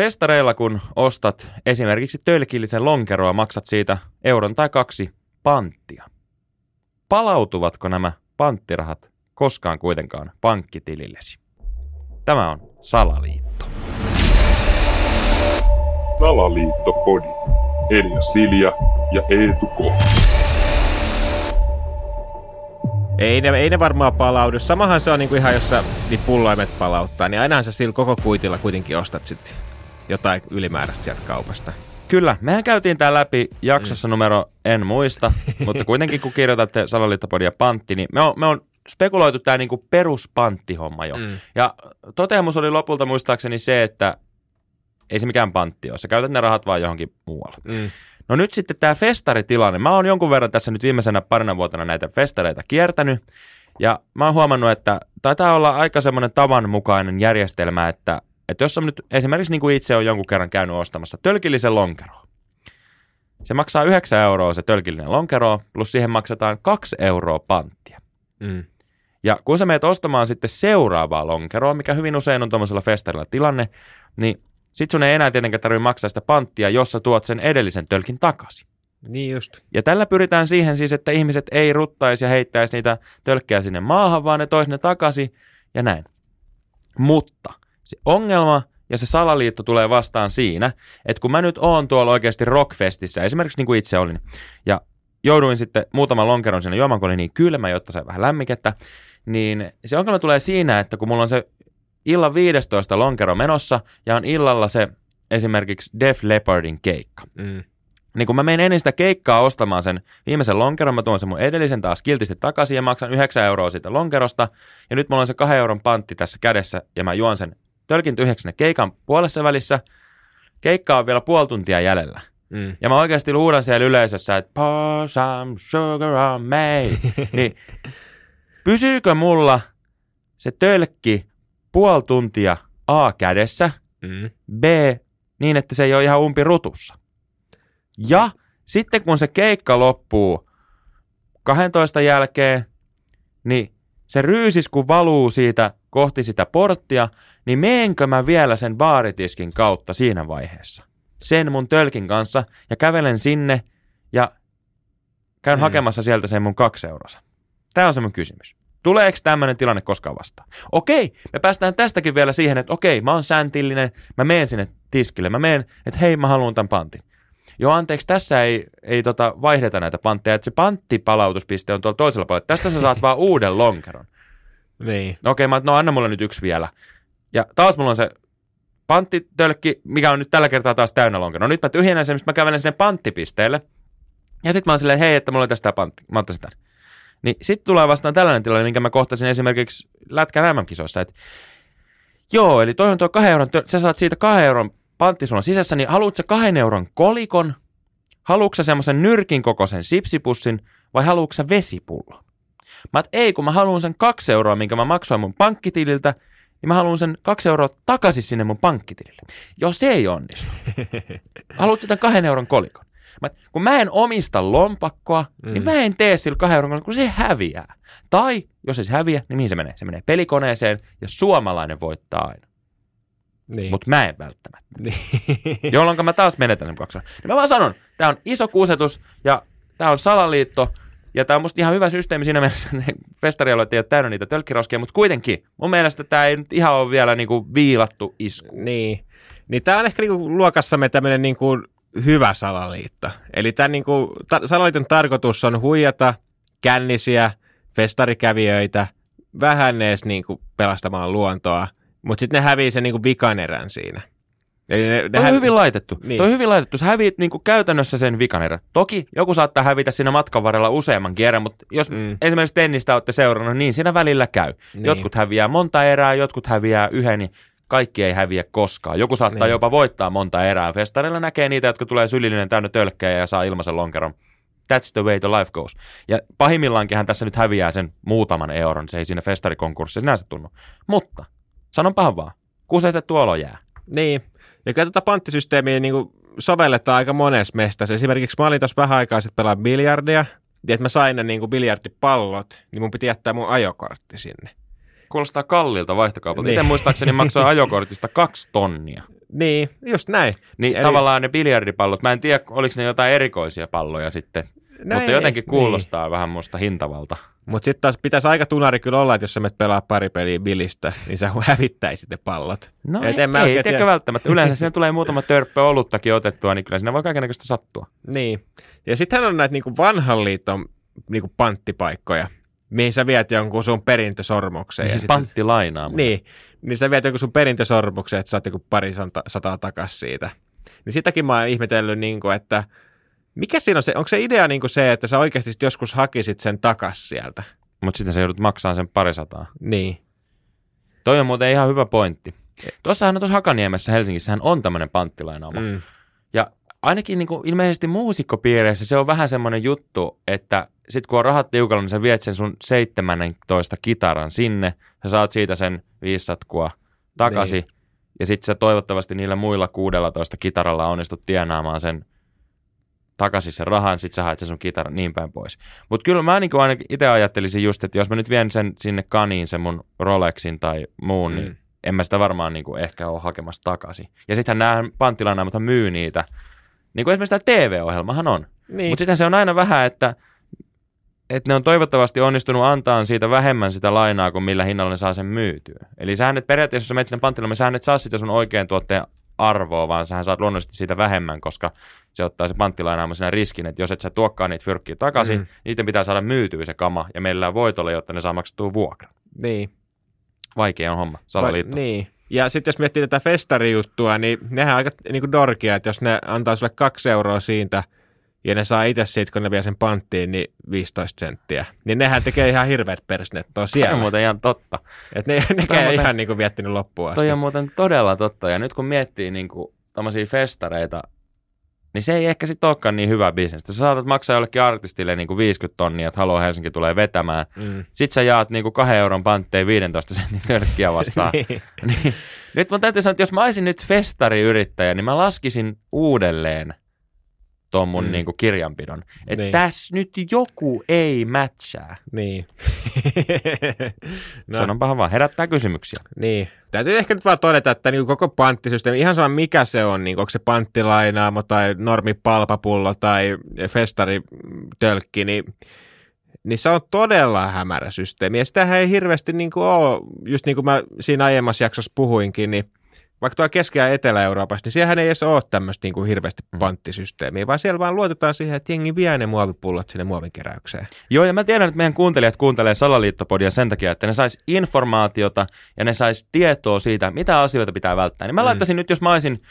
Festareilla kun ostat esimerkiksi tölkillisen lonkeroa, maksat siitä euron tai kaksi panttia. Palautuvatko nämä panttirahat koskaan kuitenkaan pankkitilillesi? Tämä on Salaliitto. Salaliittopodi. Elia Silja ja Eetu K. Ei ne, ei ne varmaan palaudu. Samahan se on niinku ihan, jos sä niin pulloimet palauttaa, niin ainahan sä sillä koko kuitilla kuitenkin ostat sitten jotain ylimääräistä sieltä kaupasta. Kyllä, mehän käytiin tämä läpi jaksossa mm. numero, en muista, mutta kuitenkin kun kirjoitatte Salaliittopodia pantti, niin me on, me on spekuloitu tämä niinku peruspanttihomma jo. Mm. Ja toteamus oli lopulta muistaakseni se, että ei se mikään pantti ole. Sä käytät ne rahat vaan johonkin muualle. Mm. No nyt sitten tämä festaritilanne. Mä oon jonkun verran tässä nyt viimeisenä parina vuotena näitä festareita kiertänyt. Ja mä oon huomannut, että taitaa olla aika semmoinen tavanmukainen järjestelmä, että, että jos on nyt esimerkiksi niin kuin itse on jonkun kerran käynyt ostamassa tölkillisen lonkeroa. Se maksaa 9 euroa se tölkillinen lonkero, plus siihen maksetaan 2 euroa panttia. Mm. Ja kun sä meet ostamaan sitten seuraavaa lonkeroa, mikä hyvin usein on tuommoisella festarilla tilanne, niin sitten sun ei enää tietenkään tarvitse maksaa sitä panttia, jos sä tuot sen edellisen tölkin takaisin. Niin just. Ja tällä pyritään siihen siis, että ihmiset ei ruttaisi ja heittäisi niitä tölkkejä sinne maahan, vaan ne tois ne takaisin ja näin. Mutta se ongelma ja se salaliitto tulee vastaan siinä, että kun mä nyt oon tuolla oikeasti rockfestissä, esimerkiksi niin kuin itse olin, ja jouduin sitten muutaman lonkeron sinne juomaan, kun oli niin kylmä, jotta sai vähän lämmikettä, niin se ongelma tulee siinä, että kun mulla on se illan 15 lonkero menossa ja on illalla se esimerkiksi Def Leppardin keikka. Mm. Niin kun mä menen ennen sitä keikkaa ostamaan sen viimeisen lonkeron, mä tuon sen mun edellisen taas kiltisti takaisin ja maksan 9 euroa siitä lonkerosta. Ja nyt mulla on se 2 euron pantti tässä kädessä ja mä juon sen tölkin tyhjäksi keikan puolessa välissä. Keikka on vielä puoli tuntia jäljellä. Mm. Ja mä oikeasti luudan siellä yleisössä, että pour some sugar on me. niin pysyykö mulla se tölkki puoli tuntia A kädessä, mm. B niin, että se ei ole ihan umpi rutussa. Ja sitten kun se keikka loppuu 12 jälkeen, niin se ryysis kun valuu siitä kohti sitä porttia, niin meenkö mä vielä sen baaritiskin kautta siinä vaiheessa? Sen mun tölkin kanssa ja kävelen sinne ja käyn mm. hakemassa sieltä sen mun kaksi eurosa. Tämä on se mun kysymys. Tuleeko tämmöinen tilanne koskaan vastaan? Okei, me päästään tästäkin vielä siihen, että okei, mä oon säntillinen, mä menen sinne tiskille, mä menen, että hei, mä haluan tämän pantin. Joo, anteeksi, tässä ei, ei tota vaihdeta näitä pantteja, että se panttipalautuspiste on tuolla toisella puolella. Tästä sä saat vaan uuden lonkeron. Niin. No okei, mä, no anna mulle nyt yksi vielä. Ja taas mulla on se panttitölkki, mikä on nyt tällä kertaa taas täynnä lonkero. No nyt mä tyhjennän sen, mä kävelen sinne panttipisteelle. Ja sitten mä oon silleen, hei, että mulla on tästä pantti. Mä ottaisin tämän. Niin sitten tulee vastaan tällainen tilanne, minkä mä kohtasin esimerkiksi Lätkän MM-kisoissa, että joo, eli toi on tuo kahden euron, sä saat siitä kahden euron pantti sulla sisässä, niin haluatko kahden euron kolikon, haluatko semmoisen nyrkin kokoisen sipsipussin vai haluatko vesipullo? Mä et, ei, kun mä haluan sen kaksi euroa, minkä mä maksoin mun pankkitililtä, niin mä haluan sen kaksi euroa takaisin sinne mun pankkitilille. Jos se ei onnistu. Haluatko sitä kahden euron kolikon? Mä, kun mä en omista lompakkoa, niin mm. niin mä en tee sillä kahden euron, kun se häviää. Tai jos se häviää, niin mihin se menee? Se menee pelikoneeseen ja suomalainen voittaa aina. Niin. Mutta mä en välttämättä. Niin. Jolloin mä taas menetän kaksi. Niin mä vaan sanon, tämä on iso kusetus ja tämä on salaliitto. Ja tämä on musta ihan hyvä systeemi siinä mielessä, että festarialueet ei ole täynnä niitä tölkkiroskia, mutta kuitenkin mun mielestä tämä ei nyt ihan ole vielä niinku viilattu isku. Niin. Niin tämä on ehkä niinku luokassamme tämmöinen niinku hyvä salaliitto. Eli tämän niin kuin, ta- salaliiton tarkoitus on huijata kännisiä festarikävijöitä vähän edes niin kuin pelastamaan luontoa, mutta sitten ne hävii sen niin kuin vikanerän siinä. Eli ne, ne Toi on hyvin laitettu. Niin. Toi on hyvin laitettu. Sä häviit niin kuin käytännössä sen vikanerän. Toki joku saattaa hävitä siinä matkan varrella useamman kerran, mutta jos mm. esimerkiksi tennistä olette seurannut, niin siinä välillä käy. Niin. Jotkut häviää monta erää, jotkut häviää yhden, niin kaikki ei häviä koskaan. Joku saattaa niin. jopa voittaa monta erää. Festarilla näkee niitä, jotka tulee sylillinen täynnä tölkkejä ja saa ilmaisen lonkeron. That's the way the life goes. Ja pahimmillaankin tässä nyt häviää sen muutaman euron. Se ei siinä festarikonkurssissa sinänsä tunnu. Mutta, sanon pahan vaan, kusetettu olo jää. Niin, ja kyllä tätä panttisysteemiä niin sovelletaan aika monessa mestassa. Esimerkiksi mä olin tuossa vähän aikaa sitten pelaa biljardia, ja että mä sain ne niin biljardipallot, niin mun piti jättää mun ajokortti sinne. Kuulostaa kallilta vaihtokaupalta. Niin. Itse muistaakseni maksoi ajokortista kaksi tonnia. Niin, just näin. Niin Eli... tavallaan ne biljardipallot, mä en tiedä, oliko ne jotain erikoisia palloja sitten, No mutta ei, jotenkin niin. kuulostaa niin. vähän musta hintavalta. Mutta sitten taas pitäisi aika tunari kyllä olla, että jos sä menet pelaa pari peliä bilistä, niin sä hävittäisit ne pallot. No Et ei, en mä ei tiedä välttämättä. Yleensä siinä tulee muutama törppö oluttakin otettua, niin kyllä siinä voi kaikenlaista sattua. Niin. Ja sittenhän on näitä niinku vanhan liiton niinku panttipaikkoja, mihin sä viet jonkun sun perintösormuksen. Ja Ja siis sit- pantti lainaa. Niin, niin sä viet jonkun sun perintösormuksen, että saat joku pari sataa takas siitä. Niin sitäkin mä oon ihmetellyt, niin kuin, että mikä siinä on se, onko se idea niin kuin se, että sä oikeasti joskus hakisit sen takas sieltä? Mutta sitten sä joudut maksamaan sen parisataa. Niin. Toi on muuten ihan hyvä pointti. Tuossahan on tuossa Hakaniemessä Helsingissähän on tämmöinen panttilainaama. Mm. Mm. Ja ainakin niin kuin ilmeisesti muusikkopiireissä se on vähän semmoinen juttu, että sit kun on rahat tiukalla, niin sä viet sen sun 17 kitaran sinne, sä saat siitä sen viisatkua takaisin, niin. ja sitten sä toivottavasti niillä muilla 16 kitaralla onnistut tienaamaan sen takaisin sen rahan, sit sä haet sen sun kitaran niin päin pois. Mutta kyllä mä niin ainakin itse ajattelisin just, että jos mä nyt vien sen sinne kaniin, sen mun Rolexin tai muun, mm. niin Mm. en mä sitä varmaan niin kuin ehkä ole hakemassa takaisin. Ja sittenhän nämä panttilainaamathan myy niitä. Niin kuin esimerkiksi tämä TV-ohjelmahan on. Niin. Mutta sitten se on aina vähän, että, että ne on toivottavasti onnistunut antaa siitä vähemmän sitä lainaa kuin millä hinnalla ne saa sen myytyä. Eli sähän et periaatteessa, jos sä menet sinne panttilainaan, sähän et saa sitä sun oikean tuotteen arvoa, vaan sähän saat luonnollisesti siitä vähemmän, koska se ottaa se panttilainaama siinä riskin, että jos et sä tuokkaan niitä fyrkkiä takaisin, Mm. niiden pitää saada myytyä se kama ja meillä on voitolle, jotta ne saa maksettua vuokran. niin. Vaikea on homma, salaliitto. Va- niin. Ja sitten jos miettii tätä festarijuttua, niin nehän on aika niin kuin dorkia, että jos ne antaa sulle kaksi euroa siitä ja ne saa itse siitä, kun ne vie sen panttiin, niin 15 senttiä. Niin nehän tekee ihan hirveät persnettoa Toi on siellä. muuten ihan totta. Et ne, ne Toi on käy muuten- ihan niin kuin viettänyt loppuun asti. Toi on muuten todella totta. Ja nyt kun miettii niin kuin, tommosia festareita, niin se ei ehkä sitten olekaan niin hyvä bisnestä. Sä saatat maksaa jollekin artistille niin kuin 50 tonnia, että Halo Helsinki tulee vetämään. Mm. Sitten sä jaat niin kuin 2 euron pantteja 15 sentin törkkiä vastaan. niin. niin. Nyt mun täytyy sanoa, että jos mä olisin nyt festariyrittäjä, niin mä laskisin uudelleen tuon mun Mm. mm. niin kuin kirjanpidon. Että Niin. tässä nyt joku ei matchaa. niin. No. Sanonpahan vaan, herättää kysymyksiä. Niin. Täytyy ehkä nyt vaan todeta, että niin koko panttisysteemi, ihan sama mikä se on, niin onko se panttilainaamo tai normipalpapullo tai festaritölkki, niin, niin se on todella hämärä systeemi. Ja sitähän ei hirveästi niin kuin ole, just niin kuin mä siinä aiemmassa jaksossa puhuinkin, niin vaikka tuolla Keski- ja Etelä-Euroopassa, niin siellähän ei edes ole tämmöistä niin kuin hirveästi Mm. panttisysteemiä, vaan siellä vaan luotetaan siihen, että jengi vie ne muovipullot sinne muovinkeräykseen. Joo, ja mä tiedän, että meidän kuuntelijat kuuntelee Salaliittopodia sen takia, että ne sais informaatiota ja ne sais tietoa siitä, mitä asioita pitää välttää. Niin mä Mm. laittaisin nyt, jos mä olisin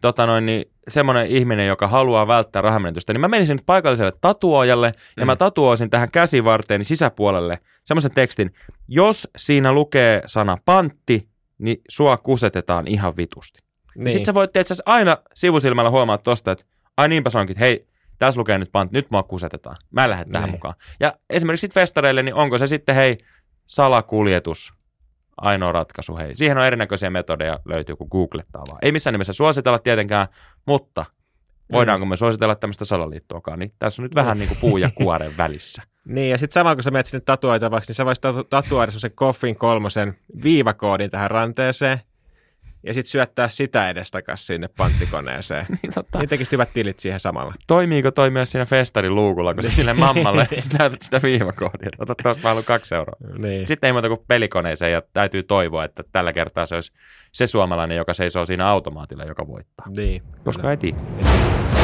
tota noin, niin semmoinen ihminen, joka haluaa välttää rahamenetystä, niin mä menisin nyt paikalliselle tatuojalle ja Mm. mä tatuoisin tähän käsivarteeni sisäpuolelle semmoisen tekstin, jos siinä lukee sana pantti, niin sua kusetetaan ihan vitusti. Niin. Sitten sä voit tietysti aina sivusilmällä huomaa tosta, että ai niinpä se onkin, hei, tässä lukee nyt pantti, nyt mua kusetetaan. Mä en lähde tähän Niin. mukaan. Ja esimerkiksi sitten festareille, niin onko se sitten hei, salakuljetus ainoa ratkaisu, hei. Siihen on erinäköisiä metodeja löytyy, kun googlettaa vaan. Ei missään nimessä suositella tietenkään, mutta voidaanko me suositella tämmöistä salaliittoakaan, niin tässä on nyt vähän niin kuin puu ja kuoren välissä. Niin, ja sitten samalla kun sä menet sinne tatuoitavaksi, niin sä voisit tatu- tatuoida semmoisen Koffin kolmosen viivakoodin tähän ranteeseen, ja sitten syöttää sitä edestakas sinne panttikoneeseen. Niin, tota, niin tekisit hyvät tilit siihen samalla. toimiiko toi myös siinä festarin luukulla, kun sä sille mammalle sä näytät sitä viivakoodia, että ota tuosta mä haluan kaksi euroa. Niin. Sitten ei muuta kuin pelikoneeseen ja täytyy toivoa, että tällä kertaa se olisi se suomalainen, joka seisoo siinä automaatilla, joka voittaa. niin. Koska kyllä. ei tiedä.